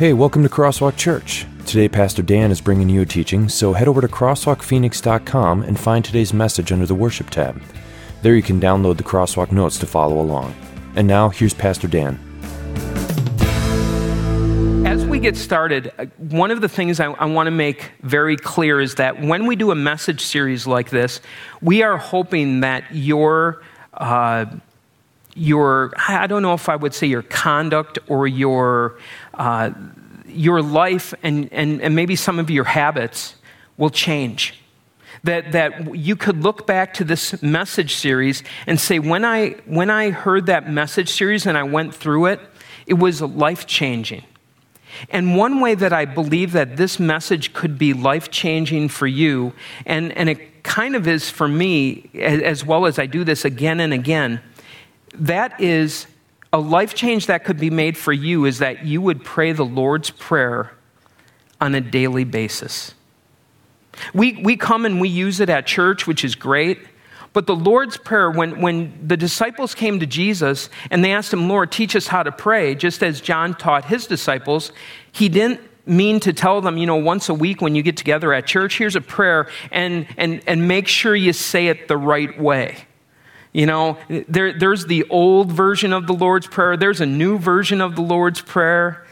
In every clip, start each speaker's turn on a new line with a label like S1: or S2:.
S1: Hey, welcome to Crosswalk Church. Today, Pastor Dan is bringing you a teaching, so head over to crosswalkphoenix.com and find today's message under the Worship tab. There you can download the Crosswalk notes to follow along. And now, here's Pastor Dan.
S2: As we get started, uh, one of the things I, I want to make very clear is that when we do a message series like this, we are hoping that your uh, your I don't know if I would say your conduct or your uh, your life and, and, and maybe some of your habits will change. That, that you could look back to this message series and say, when I, when I heard that message series and I went through it, it was life changing. And one way that I believe that this message could be life changing for you, and, and it kind of is for me, as well as I do this again and again, that is a life change that could be made for you is that you would pray the Lord's Prayer on a daily basis. We, we come and we use it at church, which is great. But the Lord's Prayer, when, when the disciples came to Jesus and they asked him, Lord, teach us how to pray, just as John taught his disciples, he didn't mean to tell them, you know, once a week when you get together at church, here's a prayer, and, and, and make sure you say it the right way. You know, there, there's the old version of the Lord's Prayer, there's a new version of the Lord's Prayer.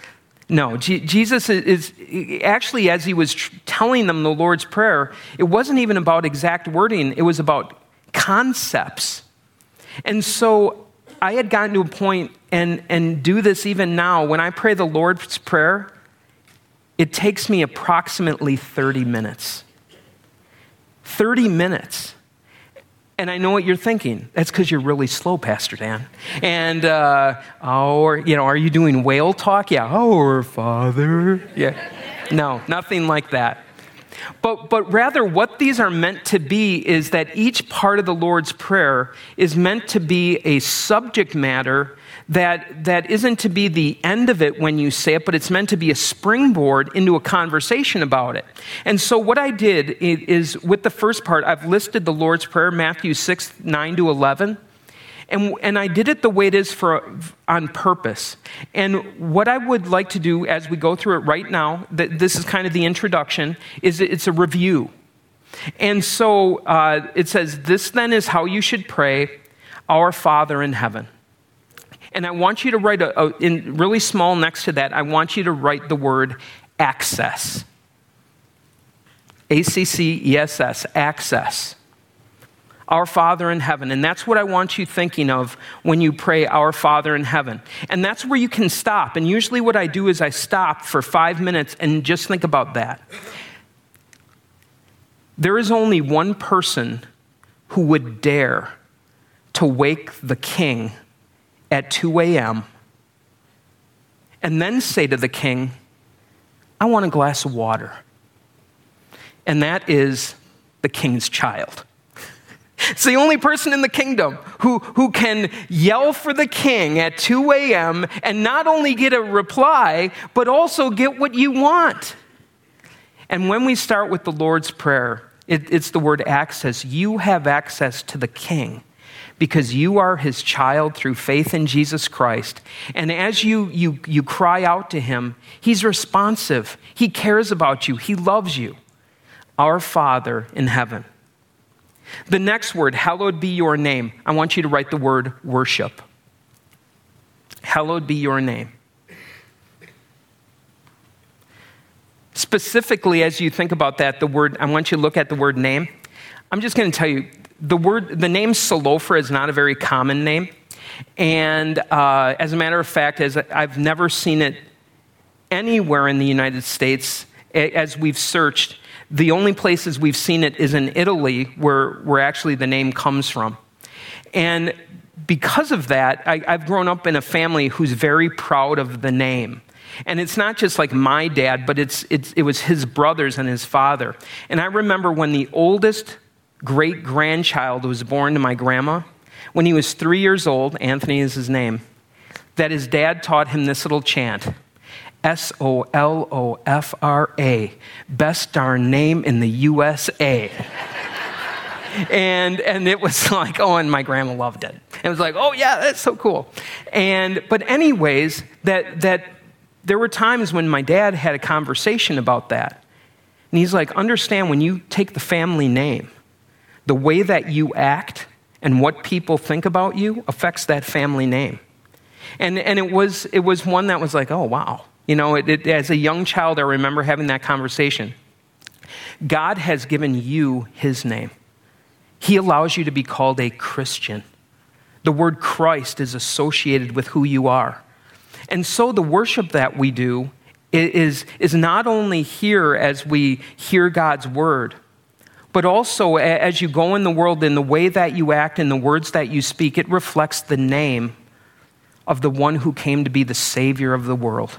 S2: No, G- Jesus is, is, actually, as he was tr- telling them the Lord's Prayer, it wasn't even about exact wording, it was about concepts. And so I had gotten to a point, and, and do this even now, when I pray the Lord's Prayer, it takes me approximately 30 minutes. 30 minutes. And I know what you're thinking. That's because you're really slow, Pastor Dan. And, uh, oh, or, you know, are you doing whale talk? Yeah, our Father. Yeah. No, nothing like that. But, but rather, what these are meant to be is that each part of the Lord's Prayer is meant to be a subject matter that, that isn't to be the end of it when you say it, but it's meant to be a springboard into a conversation about it. And so, what I did is with the first part, I've listed the Lord's Prayer, Matthew 6, 9 to 11. And, and I did it the way it is for, on purpose. And what I would like to do as we go through it right now, that this is kind of the introduction, is it's a review. And so uh, it says, This then is how you should pray, Our Father in heaven. And I want you to write, a, a, in really small next to that, I want you to write the word access. A C C E S S, access. Our Father in heaven. And that's what I want you thinking of when you pray, Our Father in heaven. And that's where you can stop. And usually, what I do is I stop for five minutes and just think about that. There is only one person who would dare to wake the king at 2 a.m. and then say to the king, I want a glass of water. And that is the king's child. It's the only person in the kingdom who, who can yell for the king at 2 a.m. and not only get a reply, but also get what you want. And when we start with the Lord's Prayer, it, it's the word access. You have access to the king because you are his child through faith in Jesus Christ. And as you, you, you cry out to him, he's responsive. He cares about you, he loves you. Our Father in heaven. The next word, hallowed be your name. I want you to write the word worship. Hallowed be your name. Specifically, as you think about that, the word, I want you to look at the word name. I'm just going to tell you the word, the name Solofra is not a very common name. And uh, as a matter of fact, as I've never seen it anywhere in the United States as we've searched. The only places we've seen it is in Italy, where, where actually the name comes from. And because of that, I, I've grown up in a family who's very proud of the name. And it's not just like my dad, but it's, it's, it was his brothers and his father. And I remember when the oldest great grandchild was born to my grandma. When he was three years old, Anthony is his name, that his dad taught him this little chant S O L O F R A, best darn name in the USA. and and it was like oh and my grandma loved it it was like oh yeah that's so cool and but anyways that that there were times when my dad had a conversation about that. And he's like, understand when you take the family name, the way that you act and what people think about you affects that family name. And, and it, was, it was one that was like, oh, wow. You know, it, it, as a young child, I remember having that conversation. God has given you his name, he allows you to be called a Christian. The word Christ is associated with who you are. And so the worship that we do is, is not only here as we hear God's word, but also as you go in the world in the way that you act and the words that you speak, it reflects the name of the one who came to be the Savior of the world.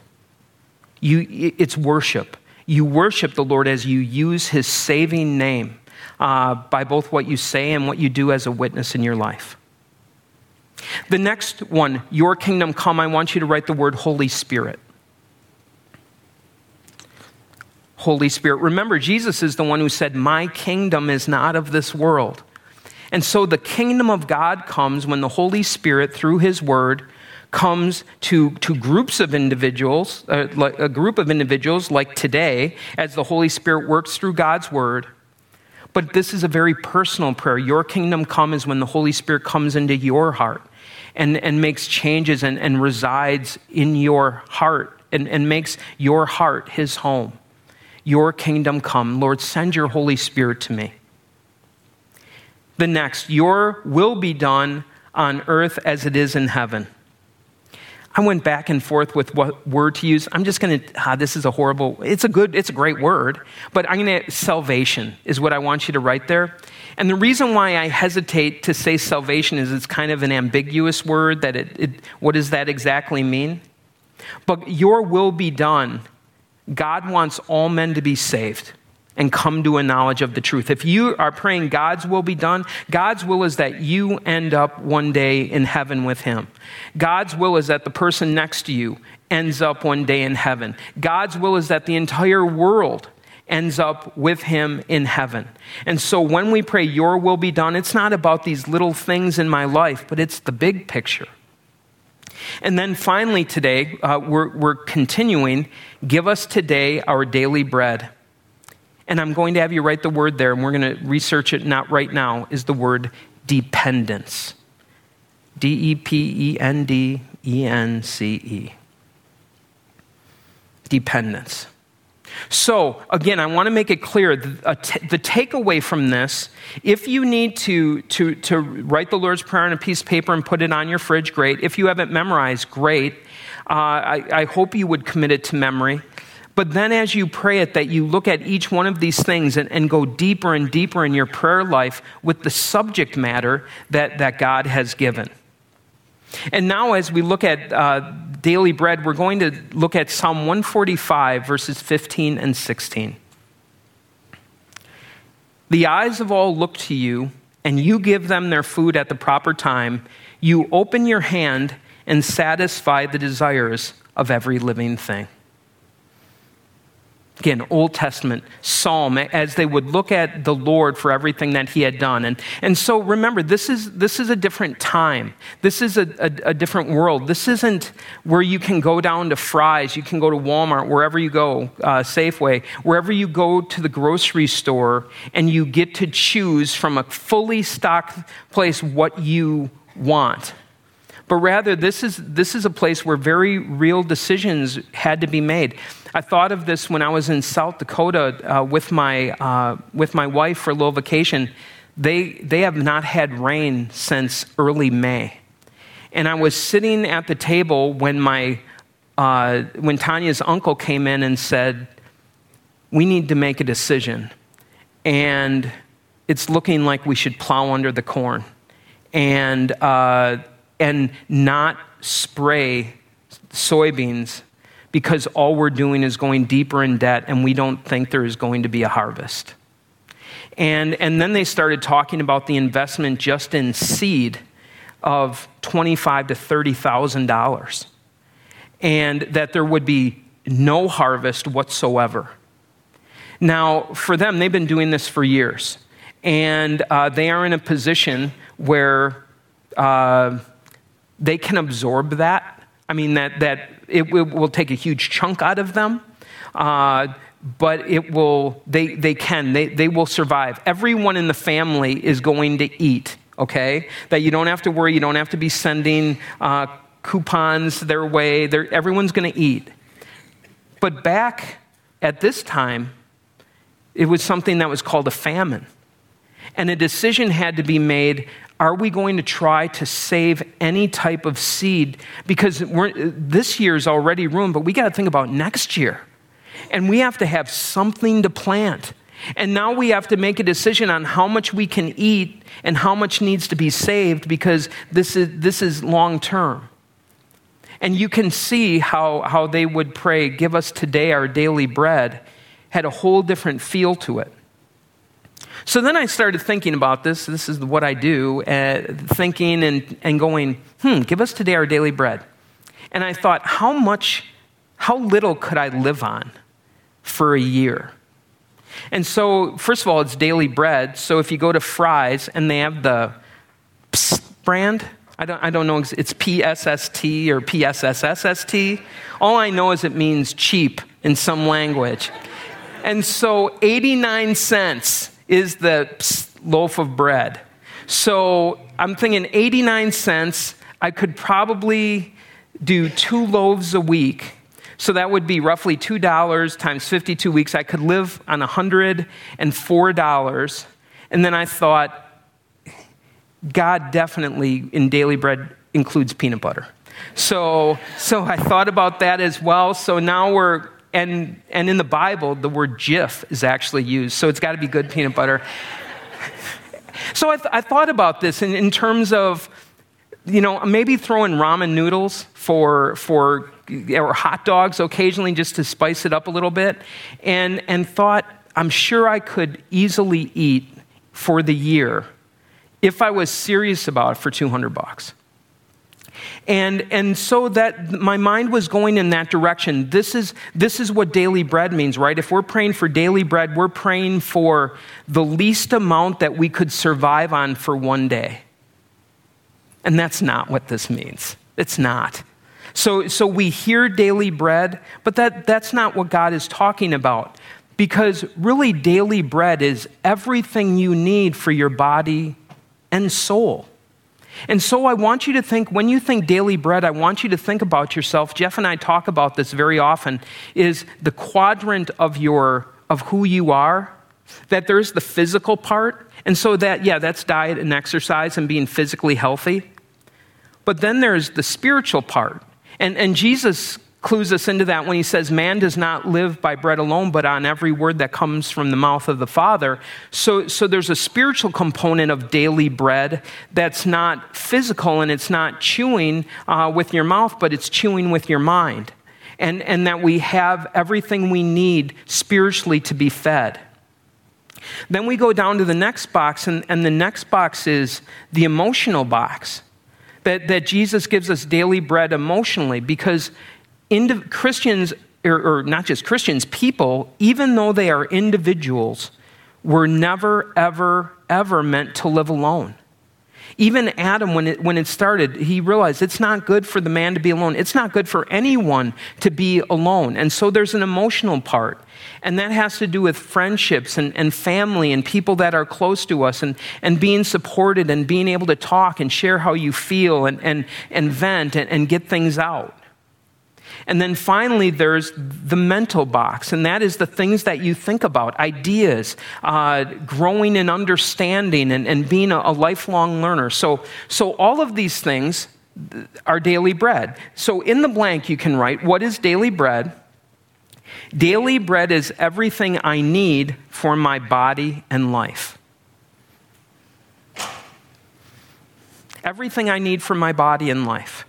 S2: You, it's worship. You worship the Lord as you use his saving name uh, by both what you say and what you do as a witness in your life. The next one, your kingdom come, I want you to write the word Holy Spirit. Holy Spirit. Remember, Jesus is the one who said, My kingdom is not of this world. And so the kingdom of God comes when the Holy Spirit, through his word, comes to, to groups of individuals, uh, like a group of individuals like today, as the Holy Spirit works through God's word. But this is a very personal prayer. Your kingdom come is when the Holy Spirit comes into your heart and, and makes changes and, and resides in your heart and, and makes your heart his home. Your kingdom come. Lord, send your Holy Spirit to me. The next, your will be done on earth as it is in heaven. I went back and forth with what word to use. I'm just going to, ah, this is a horrible, it's a good, it's a great word, but I'm going to, salvation is what I want you to write there. And the reason why I hesitate to say salvation is it's kind of an ambiguous word that it, it what does that exactly mean? But your will be done. God wants all men to be saved and come to a knowledge of the truth. If you are praying God's will be done, God's will is that you end up one day in heaven with Him. God's will is that the person next to you ends up one day in heaven. God's will is that the entire world ends up with him in heaven. And so when we pray, Your will be done, it's not about these little things in my life, but it's the big picture. And then finally, today, uh, we're, we're continuing give us today our daily bread. And I'm going to have you write the word there, and we're going to research it not right now, is the word dependence. D E P E N D E N C E. Dependence. So, again, I want to make it clear the, t- the takeaway from this if you need to, to, to write the Lord's Prayer on a piece of paper and put it on your fridge, great. If you haven't memorized, great. Uh, I, I hope you would commit it to memory. But then, as you pray it, that you look at each one of these things and, and go deeper and deeper in your prayer life with the subject matter that, that God has given. And now, as we look at uh, daily bread, we're going to look at Psalm 145, verses 15 and 16. The eyes of all look to you, and you give them their food at the proper time. You open your hand and satisfy the desires of every living thing. Again, Old Testament psalm as they would look at the Lord for everything that he had done. And, and so remember, this is, this is a different time. This is a, a, a different world. This isn't where you can go down to Fry's, you can go to Walmart, wherever you go, uh, Safeway, wherever you go to the grocery store and you get to choose from a fully stocked place what you want but rather this is, this is a place where very real decisions had to be made. I thought of this when I was in South Dakota uh, with, my, uh, with my wife for a little vacation. They, they have not had rain since early May. And I was sitting at the table when, my, uh, when Tanya's uncle came in and said, We need to make a decision. And it's looking like we should plow under the corn and, uh, and not spray soybeans because all we're doing is going deeper in debt and we don't think there is going to be a harvest. And, and then they started talking about the investment just in seed of twenty-five to thirty thousand dollars, and that there would be no harvest whatsoever. Now, for them, they've been doing this for years, and uh, they are in a position where uh, they can absorb that I mean, that, that it will, will take a huge chunk out of them. Uh, but it will, they, they can, they, they will survive. Everyone in the family is going to eat, okay? That you don't have to worry, you don't have to be sending uh, coupons their way. They're, everyone's going to eat. But back at this time, it was something that was called a famine. And a decision had to be made are we going to try to save any type of seed? Because this year is already ruined, but we got to think about next year. And we have to have something to plant. And now we have to make a decision on how much we can eat and how much needs to be saved because this is, this is long term. And you can see how, how they would pray, Give us today our daily bread, had a whole different feel to it. So then I started thinking about this. This is what I do, uh, thinking and, and going, hmm, give us today our daily bread. And I thought, how much, how little could I live on for a year? And so, first of all, it's daily bread. So if you go to Fry's and they have the Psst brand, I don't, I don't know, it's PSST or PSSSST. All I know is it means cheap in some language. And so 89 cents is the loaf of bread. So I'm thinking 89 cents, I could probably do two loaves a week. So that would be roughly $2 times 52 weeks. I could live on $104. And then I thought, God definitely in daily bread includes peanut butter. So, so I thought about that as well. So now we're and, and in the Bible, the word Jif is actually used, so it's got to be good peanut butter. so I, th- I, thought about this in, in terms of, you know, maybe throwing ramen noodles for, for or hot dogs occasionally just to spice it up a little bit, and, and thought, I'm sure I could easily eat for the year if I was serious about it for 200 bucks. And, and so that my mind was going in that direction. This is, this is what daily bread means, right? If we're praying for daily bread, we're praying for the least amount that we could survive on for one day. And that's not what this means. It's not. So, so we hear daily bread, but that, that's not what God is talking about. Because really, daily bread is everything you need for your body and soul. And so I want you to think, when you think daily bread, I want you to think about yourself. Jeff and I talk about this very often, is the quadrant of your of who you are, that there's the physical part. And so that, yeah, that's diet and exercise and being physically healthy. But then there's the spiritual part. And, and Jesus clues us into that when he says, Man does not live by bread alone, but on every word that comes from the mouth of the Father. So, so there's a spiritual component of daily bread that's not physical and it's not chewing uh, with your mouth, but it's chewing with your mind. And, and that we have everything we need spiritually to be fed. Then we go down to the next box, and, and the next box is the emotional box. That, that Jesus gives us daily bread emotionally because Christians, or, or not just Christians, people, even though they are individuals, were never, ever, ever meant to live alone. Even Adam, when it, when it started, he realized it's not good for the man to be alone. It's not good for anyone to be alone. And so there's an emotional part. And that has to do with friendships and, and family and people that are close to us and, and being supported and being able to talk and share how you feel and, and, and vent and, and get things out. And then finally, there's the mental box, and that is the things that you think about ideas, uh, growing in understanding, and, and being a, a lifelong learner. So, so, all of these things are daily bread. So, in the blank, you can write, What is daily bread? Daily bread is everything I need for my body and life. Everything I need for my body and life.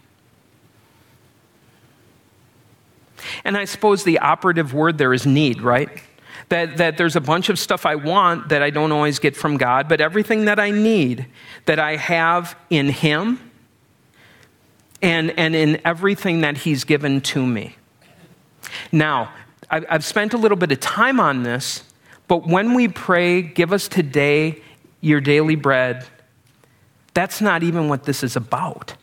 S2: And I suppose the operative word there is need, right? That, that there's a bunch of stuff I want that I don't always get from God, but everything that I need that I have in Him and, and in everything that He's given to me. Now, I've spent a little bit of time on this, but when we pray, give us today your daily bread, that's not even what this is about.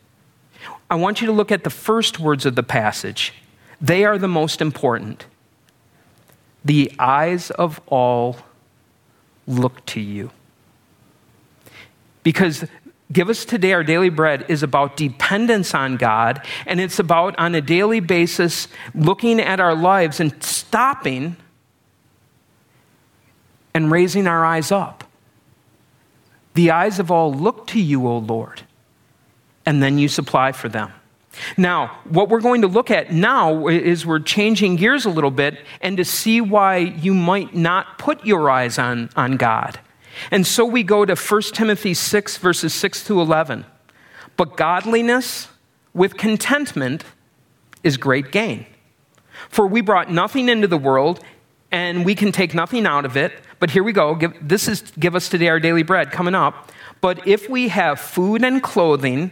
S2: I want you to look at the first words of the passage. They are the most important. The eyes of all look to you. Because Give us today our daily bread is about dependence on God, and it's about on a daily basis looking at our lives and stopping and raising our eyes up. The eyes of all look to you, O Lord, and then you supply for them. Now, what we're going to look at now is we're changing gears a little bit and to see why you might not put your eyes on, on God. And so we go to 1 Timothy 6, verses 6 to 11. But godliness with contentment is great gain. For we brought nothing into the world, and we can take nothing out of it. But here we go. Give, this is give us today our daily bread coming up. But if we have food and clothing,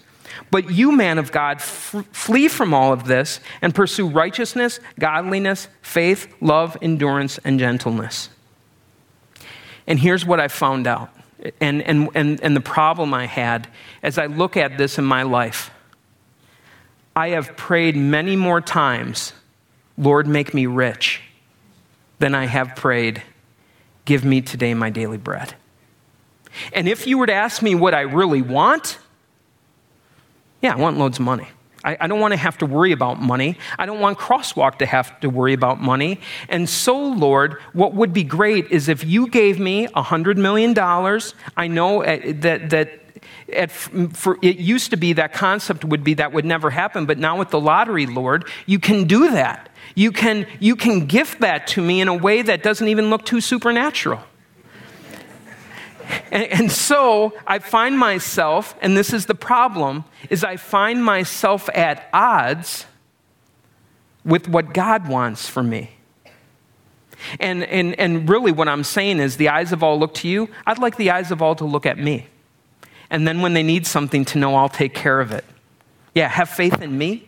S2: But you, man of God, f- flee from all of this and pursue righteousness, godliness, faith, love, endurance, and gentleness. And here's what I found out and, and, and, and the problem I had as I look at this in my life. I have prayed many more times, Lord, make me rich, than I have prayed, give me today my daily bread. And if you were to ask me what I really want, yeah, I want loads of money. I, I don't want to have to worry about money. I don't want Crosswalk to have to worry about money. And so, Lord, what would be great is if you gave me $100 million. I know uh, that, that at, for, it used to be that concept would be that would never happen, but now with the lottery, Lord, you can do that. You can, you can gift that to me in a way that doesn't even look too supernatural. And, and, so I find myself, and this is the problem, is I find myself at odds with what God wants for me. And, and, and really, what I'm saying is the eyes of all look to you. I'd like the eyes of all to look at me. And then when they need something, to know I'll take care of it. Yeah, have faith in me,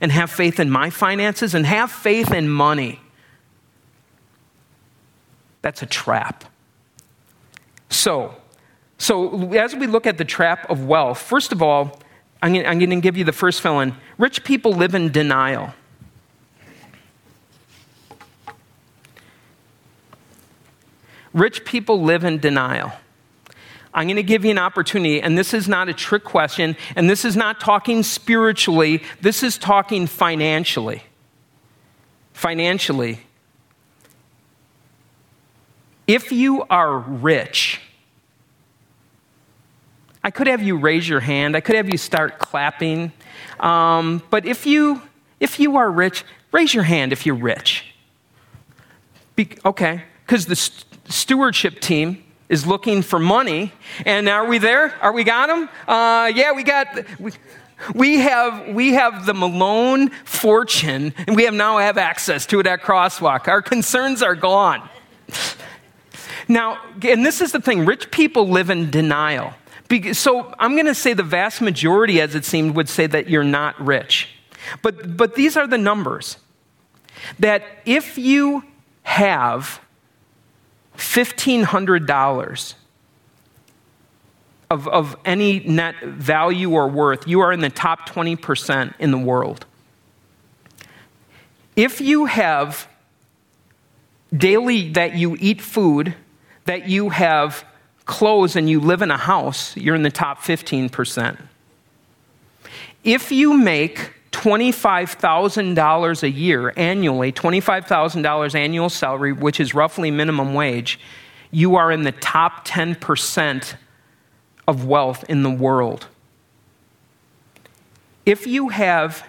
S2: and have faith in my finances, and have faith in money. That's a trap. So, so as we look at the trap of wealth, first of all, I'm going to give you the first fill in. Rich people live in denial. Rich people live in denial. I'm going to give you an opportunity, and this is not a trick question, and this is not talking spiritually, this is talking financially. Financially. If you are rich, I could have you raise your hand. I could have you start clapping. Um, but if you, if you are rich, raise your hand if you're rich. Be, okay, because the st- stewardship team is looking for money. And are we there? Are we got them? Uh, yeah, we got. We, we have, we have the Malone fortune, and we have now have access to it at Crosswalk. Our concerns are gone. Now, and this is the thing rich people live in denial. So I'm going to say the vast majority, as it seemed, would say that you're not rich. But, but these are the numbers that if you have $1,500 of, of any net value or worth, you are in the top 20% in the world. If you have daily that you eat food that you have clothes and you live in a house, you're in the top 15%. If you make $25,000 a year annually, $25,000 annual salary, which is roughly minimum wage, you are in the top 10% of wealth in the world. If you have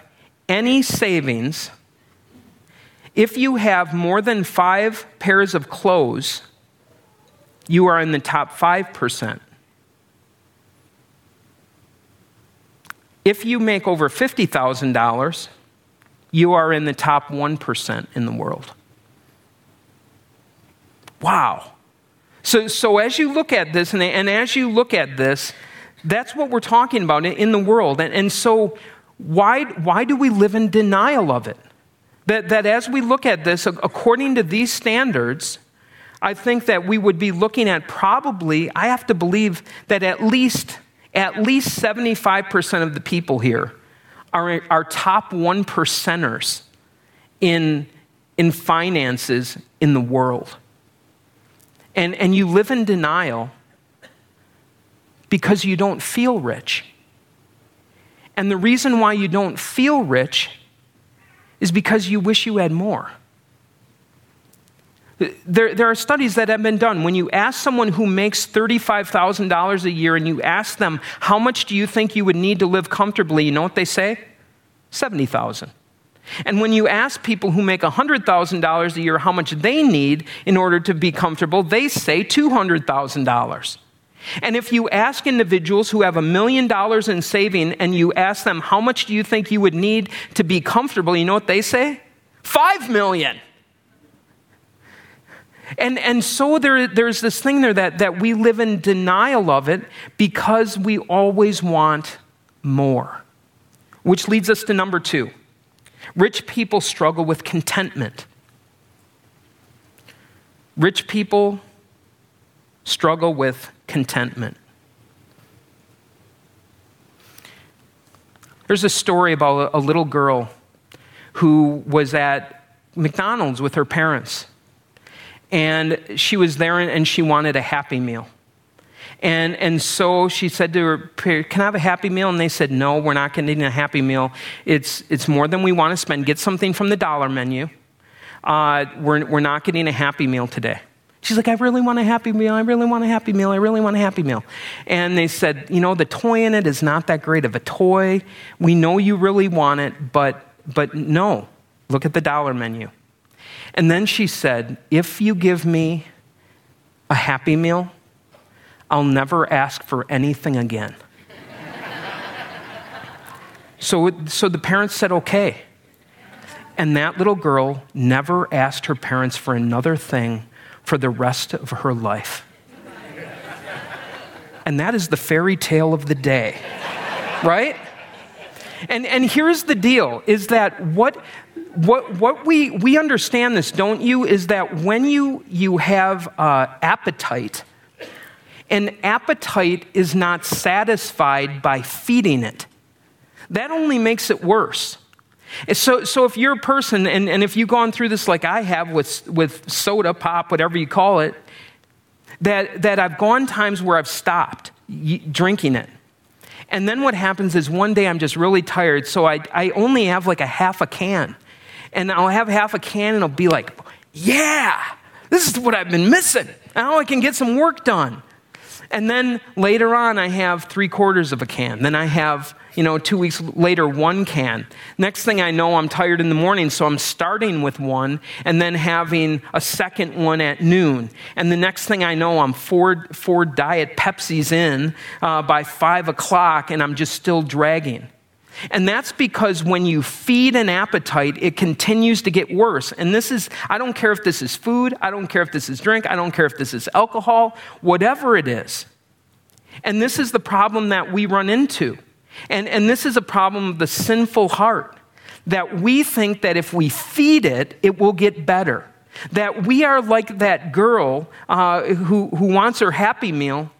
S2: any savings, if you have more than five pairs of clothes, you are in the top 5%. If you make over $50,000, you are in the top 1% in the world. Wow. So, so as you look at this, and, and as you look at this, that's what we're talking about in, the world. And, and so, why, why do we live in denial of it? That, that as we look at this, according to these standards, I think that we would be looking at probably, I have to believe that at least, at least 75% of the people here are, are top one percenters in, in finances in the world. And, and you live in denial because you don't feel rich. And the reason why you don't feel rich is because you wish you had more. There, there are studies that have been done. When you ask someone who makes $35,000 a year and you ask them, how much do you think you would need to live comfortably, you know what they say? 70,000. And when you ask people who make $100,000 a year how much they need in order to be comfortable, they say $200,000. And if you ask individuals who have a million dollars in saving and you ask them how much do you think you would need to be comfortable, you know what they say? Five million. And, and so there, there's this thing there that, that we live in denial of it because we always want more. Which leads us to number two rich people struggle with contentment. Rich people struggle with contentment. There's a story about a little girl who was at McDonald's with her parents. And she was there and she wanted a Happy Meal. And, and so she said to her, Can I have a Happy Meal? And they said, No, we're not getting a Happy Meal. It's, it's more than we want to spend. Get something from the dollar menu. Uh, we're, we're not getting a Happy Meal today. She's like, I really want a happy meal. I really want a happy meal. I really want a happy meal. And they said, You know, the toy in it is not that great of a toy. We know you really want it, but, but no. Look at the dollar menu. And then she said, If you give me a happy meal, I'll never ask for anything again. so, so the parents said, Okay. And that little girl never asked her parents for another thing for the rest of her life. And that is the fairy tale of the day, right? And, and here's the deal is that what, what, what we, we understand this, don't you? Is that when you, you have uh, appetite, an appetite is not satisfied by feeding it. That only makes it worse. So, so if you're a person, and, and if you've gone through this like I have with, with soda, pop, whatever you call it, that, that I've gone times where I've stopped drinking it. And then what happens is one day I'm just really tired, so I, I only have like a half a can. And I'll have half a can and I'll be like, yeah, this is what I've been missing. Now I can get some work done. And then later on, I have three quarters of a can. Then I have you know, two weeks later, one can. Next thing I know, I'm tired in the morning, so I'm starting with one and then having a second one at noon. And the next thing I know, I'm four, four Diet Pepsis in uh, by five o'clock and I'm just still dragging. And that's because when you feed an appetite, it continues to get worse. And this is, I don't care if this is food, I don't care if this is drink, I don't care if this is alcohol, whatever it is. And this is the problem that we run into. And, and this is a problem of the sinful heart that we think that if we feed it, it will get better. That we are like that girl uh, who, who wants her happy meal,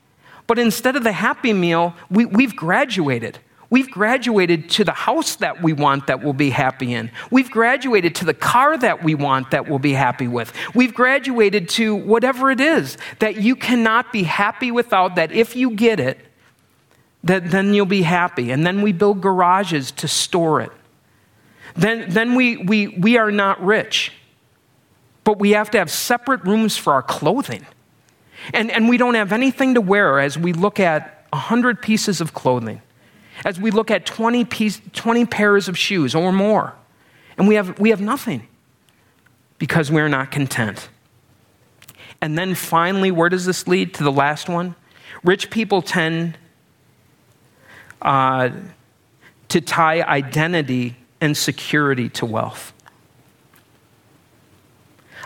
S2: but instead of the happy meal, we, we've graduated. We've graduated to the house that we want that we'll be happy in. We've graduated to the car that we want that we'll be happy with. We've graduated to whatever it is that you cannot be happy without, that if you get it, that then you'll be happy. And then we build garages to store it. Then, then we, we, we are not rich, but we have to have separate rooms for our clothing. And, and we don't have anything to wear as we look at 100 pieces of clothing, as we look at 20, piece, 20 pairs of shoes or more. And we have, we have nothing because we're not content. And then finally, where does this lead to the last one? Rich people tend uh, to tie identity and security to wealth.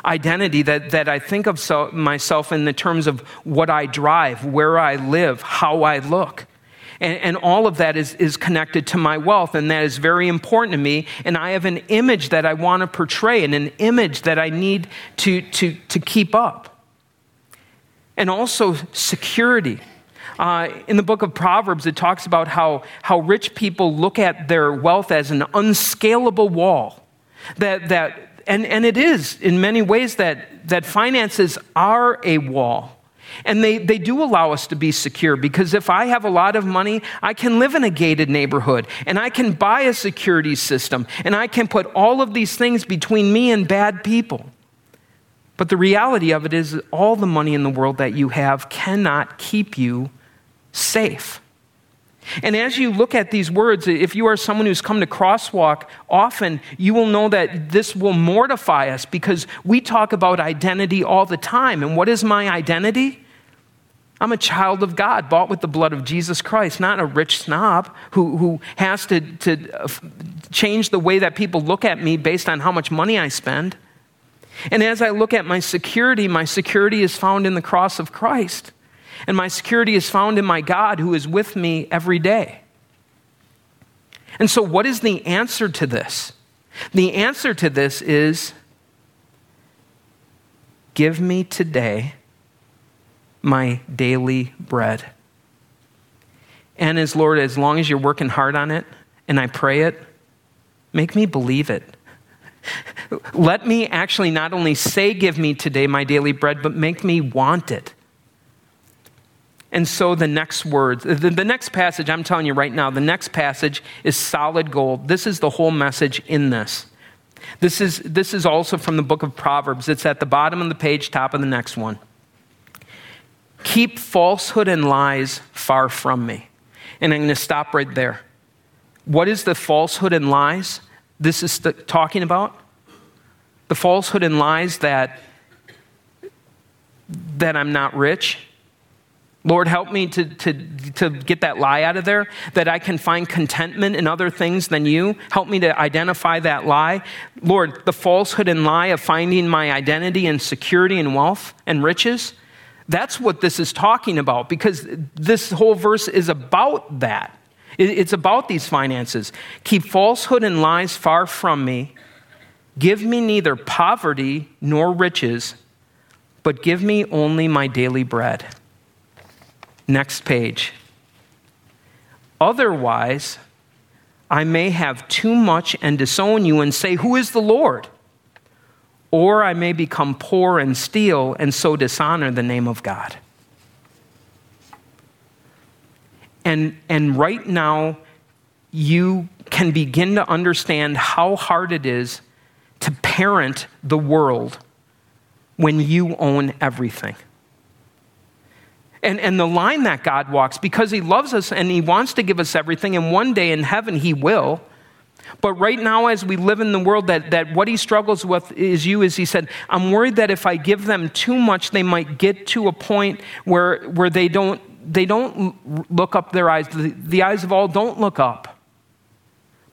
S2: identity that, that I think of so, myself in the terms of what I drive, where I live, how I look. And, and, all of that is, is connected to my wealth, and that is very important to me. And I have an image that I want to portray and an image that I need to, to, to keep up. And also security. Uh, in the book of Proverbs, it talks about how, how rich people look at their wealth as an unscalable wall. That, that, and, and it is in many ways that, that finances are a wall. And they, they do allow us to be secure because if I have a lot of money, I can live in a gated neighborhood and I can buy a security system and I can put all of these things between me and bad people. But the reality of it is, all the money in the world that you have cannot keep you safe. And as you look at these words, if you are someone who's come to Crosswalk often, you will know that this will mortify us because we talk about identity all the time. And what is my identity? I'm a child of God, bought with the blood of Jesus Christ, not a rich snob who, who has to, to uh, change the way that people look at me based on how much money I spend. And as I look at my security, my security is found in the cross of Christ. And my security is found in my God who is with me every day. And so, what is the answer to this? The answer to this is give me today my daily bread. And as Lord, as long as you're working hard on it and I pray it, make me believe it. Let me actually not only say, Give me today my daily bread, but make me want it. And so the next words, the, the, next passage, I'm telling you right now, the next passage is solid gold. This is the whole message in this. This is, this is also from the book of Proverbs. It's at the bottom of the page, top of the next one. Keep falsehood and lies far from me. And I'm going to stop right there. What is the falsehood and lies this is talking about? The falsehood and lies that, that I'm not rich Lord, help me to, to, to get that lie out of there, that I can find contentment in other things than you. Help me to identify that lie. Lord, the falsehood and lie of finding my identity and security and wealth and riches. That's what this is talking about because this whole verse is about that. It's about these finances. Keep falsehood and lies far from me. Give me neither poverty nor riches, but give me only my daily bread. Next page. Otherwise, I may have too much and disown you and say, Who is the Lord? Or I may become poor and steal and so dishonor the name of God. And, and right now, you can begin to understand how hard it is to parent the world when you own everything. And, and the line that God walks, because He loves us and He wants to give us everything, and one day in heaven He will. But right now, as we live in the world, that, that what He struggles with is you, as He said, I'm worried that if I give them too much, they might get to a point where, where they, don't, they don't look up their eyes. The, the eyes of all don't look up,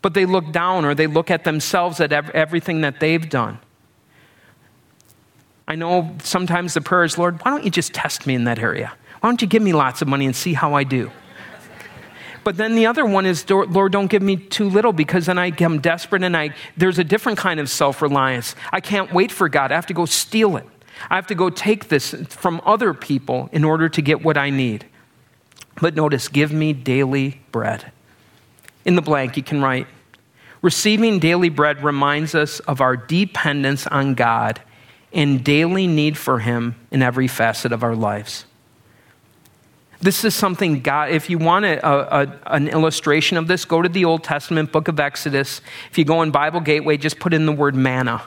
S2: but they look down or they look at themselves at ev- everything that they've done. I know sometimes the prayer is, Lord, why don't you just test me in that area? Why don't you give me lots of money and see how I do? But then the other one is, Lord, don't give me too little because then I am desperate and I, there's a different kind of self reliance. I can't wait for God. I have to go steal it. I have to go take this from other people in order to get what I need. But notice, give me daily bread. In the blank, you can write, receiving daily bread reminds us of our dependence on God and daily need for Him in every facet of our lives. This is something God, if you want a, a, an illustration of this, go to the Old Testament book of Exodus. If you go in Bible Gateway, just put in the word manna.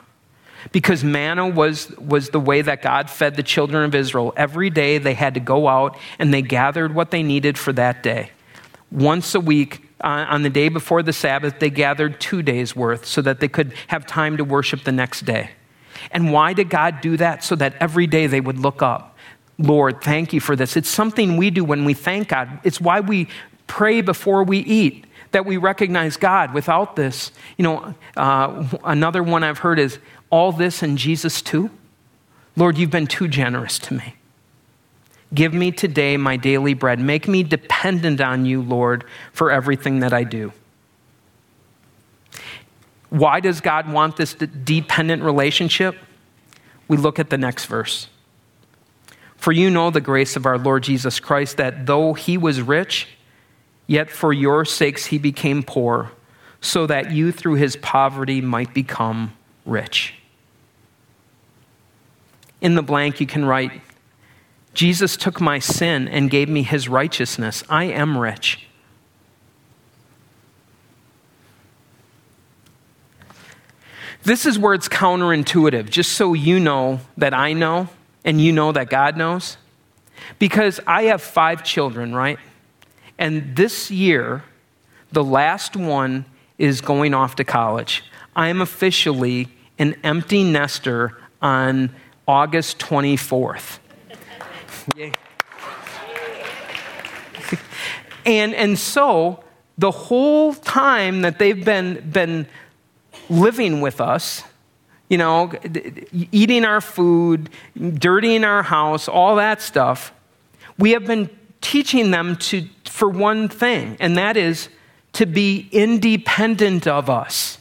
S2: Because manna was, was the way that God fed the children of Israel. Every day they had to go out and they gathered what they needed for that day. Once a week, uh, on the day before the Sabbath, they gathered two days' worth so that they could have time to worship the next day. And why did God do that? So that every day they would look up Lord, thank you for this. It's something we do when we thank God. It's why we pray before we eat, that we recognize God. Without this, you know, uh, another one I've heard is all this and Jesus too. Lord, you've been too generous to me. Give me today my daily bread. Make me dependent on you, Lord, for everything that I do. Why does God want this dependent relationship? We look at the next verse. For you know the grace of our Lord Jesus Christ, that though he was rich, yet for your sakes he became poor, so that you through his poverty might become rich. In the blank, you can write, Jesus took my sin and gave me his righteousness. I am rich. This is where it's counterintuitive, just so you know that I know and you know that God knows. Because I have five children, right? And this year, the last one is going off to college. I am officially an empty nester on August 24th. and, and so, the whole time that they've been, been living with us, you know, eating our food, dirtying our house, all that stuff, we have been teaching them to, for one thing, and that is to be independent of us.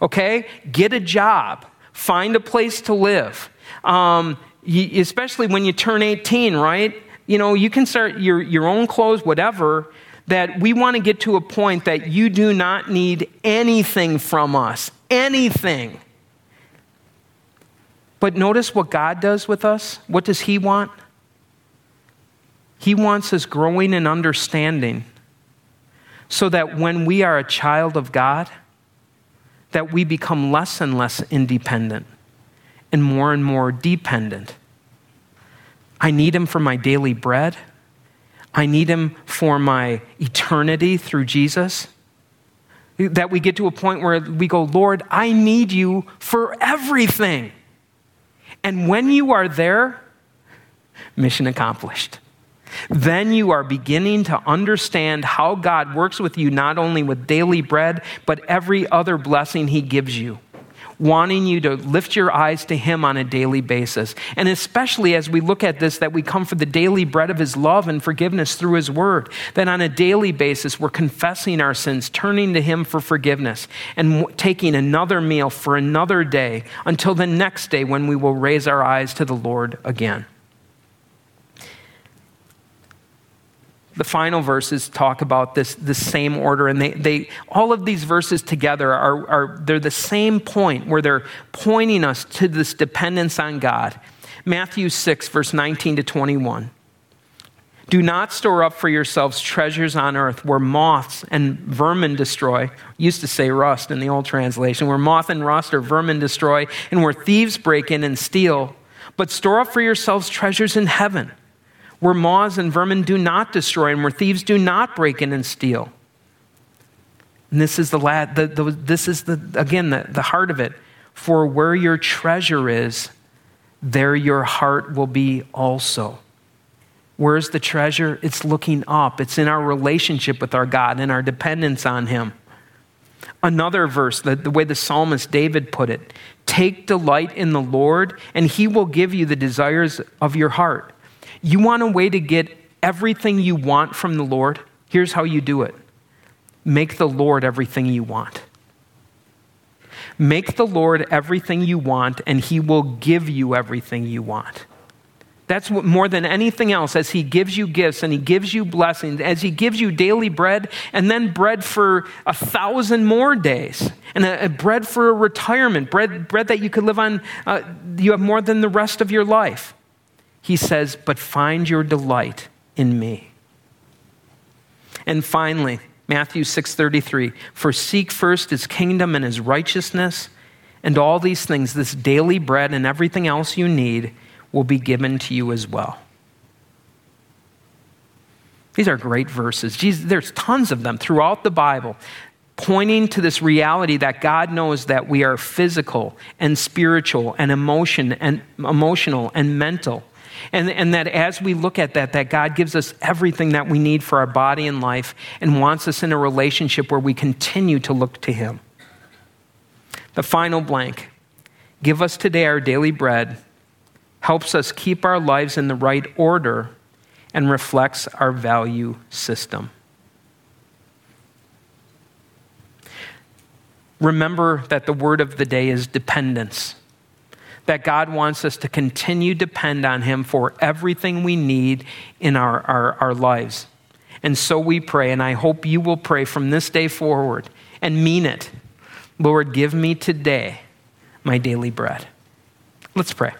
S2: Okay? Get a job, find a place to live. Um, especially when you turn 18, right? You know, you can start your, your own clothes, whatever, that we want to get to a point that you do not need anything from us anything. But notice what God does with us. What does He want? He wants us growing in understanding so that when we are a child of God, that we become less and less independent and more and more dependent. I need Him for my daily bread. I need Him for my eternity through Jesus. That we get to a point where we go, Lord, I need you for everything. And when you are there, mission accomplished. Then you are beginning to understand how God works with you, not only with daily bread, but every other blessing He gives you wanting you to lift your eyes to Him on a daily basis. And especially as we look at this, that we come for the daily bread of His love and forgiveness through His Word, that on a daily basis we're confessing our sins, turning to Him for forgiveness, and taking another meal for another day until the next day when we will raise our eyes to the Lord again. The final verses talk about this, this same order and they, they all of these verses together are, are they're the same point where they're pointing us to this dependence on god. Matthew 6 verse 19 to 21 do not store up for yourselves treasures on earth where moths and vermin destroy. Used to say rust in the old translation where moth and rust or vermin destroy and where thieves break in and steal. But store up for yourselves treasures in heaven where moths and vermin do not destroy and where thieves do not break in and steal. And this is the, the, the this is the again the, the heart of it. For where your treasure is, there your heart will be also. Where's the treasure? It's looking up. It's in our relationship with our God and our dependence on Him. Another verse, the, the way the psalmist David put it take delight in the Lord, and He will give you the desires of your heart. You want a way to get everything you want from the Lord? Here's how you do it make the Lord everything you want. Make the Lord everything you want, and He will give you everything you want. That's what, more than anything else, as He gives you gifts and He gives you blessings, as He gives you daily bread and then bread for a thousand more days, and a, a bread for a retirement, bread, bread that you could live on, uh, you have more than the rest of your life he says, But find your delight in me. And finally, Matthew 6:33, for seek first his kingdom and his righteousness, and all these things, this daily bread and everything else you need, will be given to you as well. These are great verses. Jesus, there's tons of them throughout the Bible, pointing to this reality that God knows that we are physical and spiritual and emotion and emotional and mental and, and that as we look at that, that God gives us everything that we need for our body and life and wants us in a relationship where we continue to look to Him. The final blank give us today our daily bread. helps us keep our lives in the right order, and reflects our value system. Remember that the word of the day is dependence. That God wants us to continue depend on Him for everything we need in our, our, our lives. And so we pray, and I hope you will pray from this day forward and mean it. Lord, give me today my daily bread. Let's pray.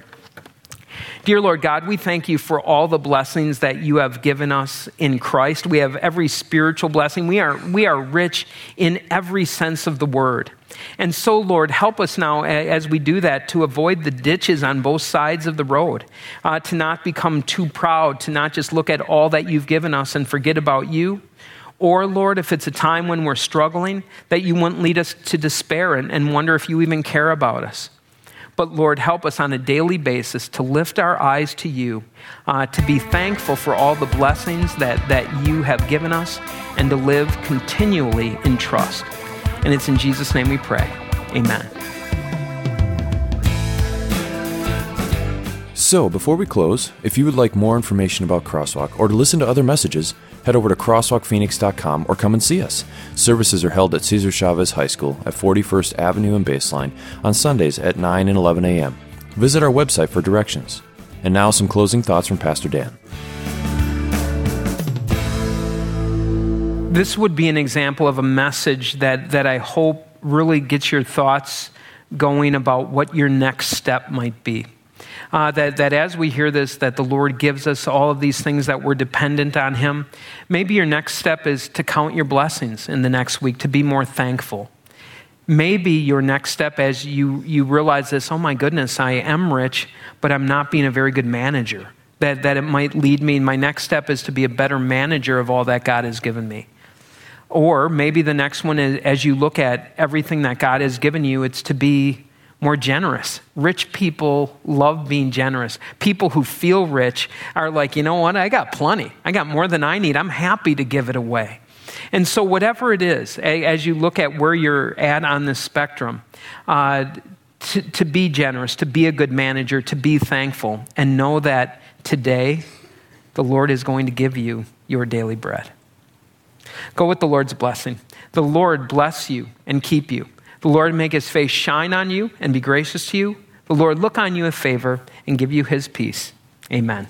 S2: Dear Lord God, we thank you for all the blessings that you have given us in Christ. We have every spiritual blessing. We are, we are rich in every sense of the word. And so, Lord, help us now as we do that to avoid the ditches on both sides of the road, uh, to not become too proud, to not just look at all that you've given us and forget about you. Or, Lord, if it's a time when we're struggling, that you wouldn't lead us to despair and, and wonder if you even care about us. But Lord, help us on a daily basis to lift our eyes to you, uh, to be thankful for all the blessings that, that you have given us, and to live continually in trust. And it's in Jesus' name we pray. Amen.
S1: So, before we close, if you would like more information about Crosswalk or to listen to other messages, head over to crosswalkphoenix.com or come and see us. Services are held at Cesar Chavez High School at 41st Avenue and Baseline on Sundays at 9 and 11 a.m. Visit our website for directions. And now, some closing thoughts from Pastor Dan.
S2: This would be an example of a message that, that I hope really gets your thoughts going about what your next step might be uh, that, that as we hear this, that the Lord gives us all of these things that we're dependent on Him. Maybe your next step is to count your blessings in the next week, to be more thankful. Maybe your next step as you, you realize this, oh my goodness, I am rich, but I'm not being a very good manager. That, that it might lead me, my next step is to be a better manager of all that God has given me. Or maybe the next one is as you look at everything that God has given you, it's to be more generous. Rich people love being generous. People who feel rich are like, you know what? I got plenty. I got more than I need. I'm happy to give it away. And so, whatever it is, as you look at where you're at on this spectrum, uh, to, to be generous, to be a good manager, to be thankful, and know that today the Lord is going to give you your daily bread. Go with the Lord's blessing. The Lord bless you and keep you. The Lord make his face shine on you and be gracious to you. The Lord look on you with favor and give you his peace. Amen.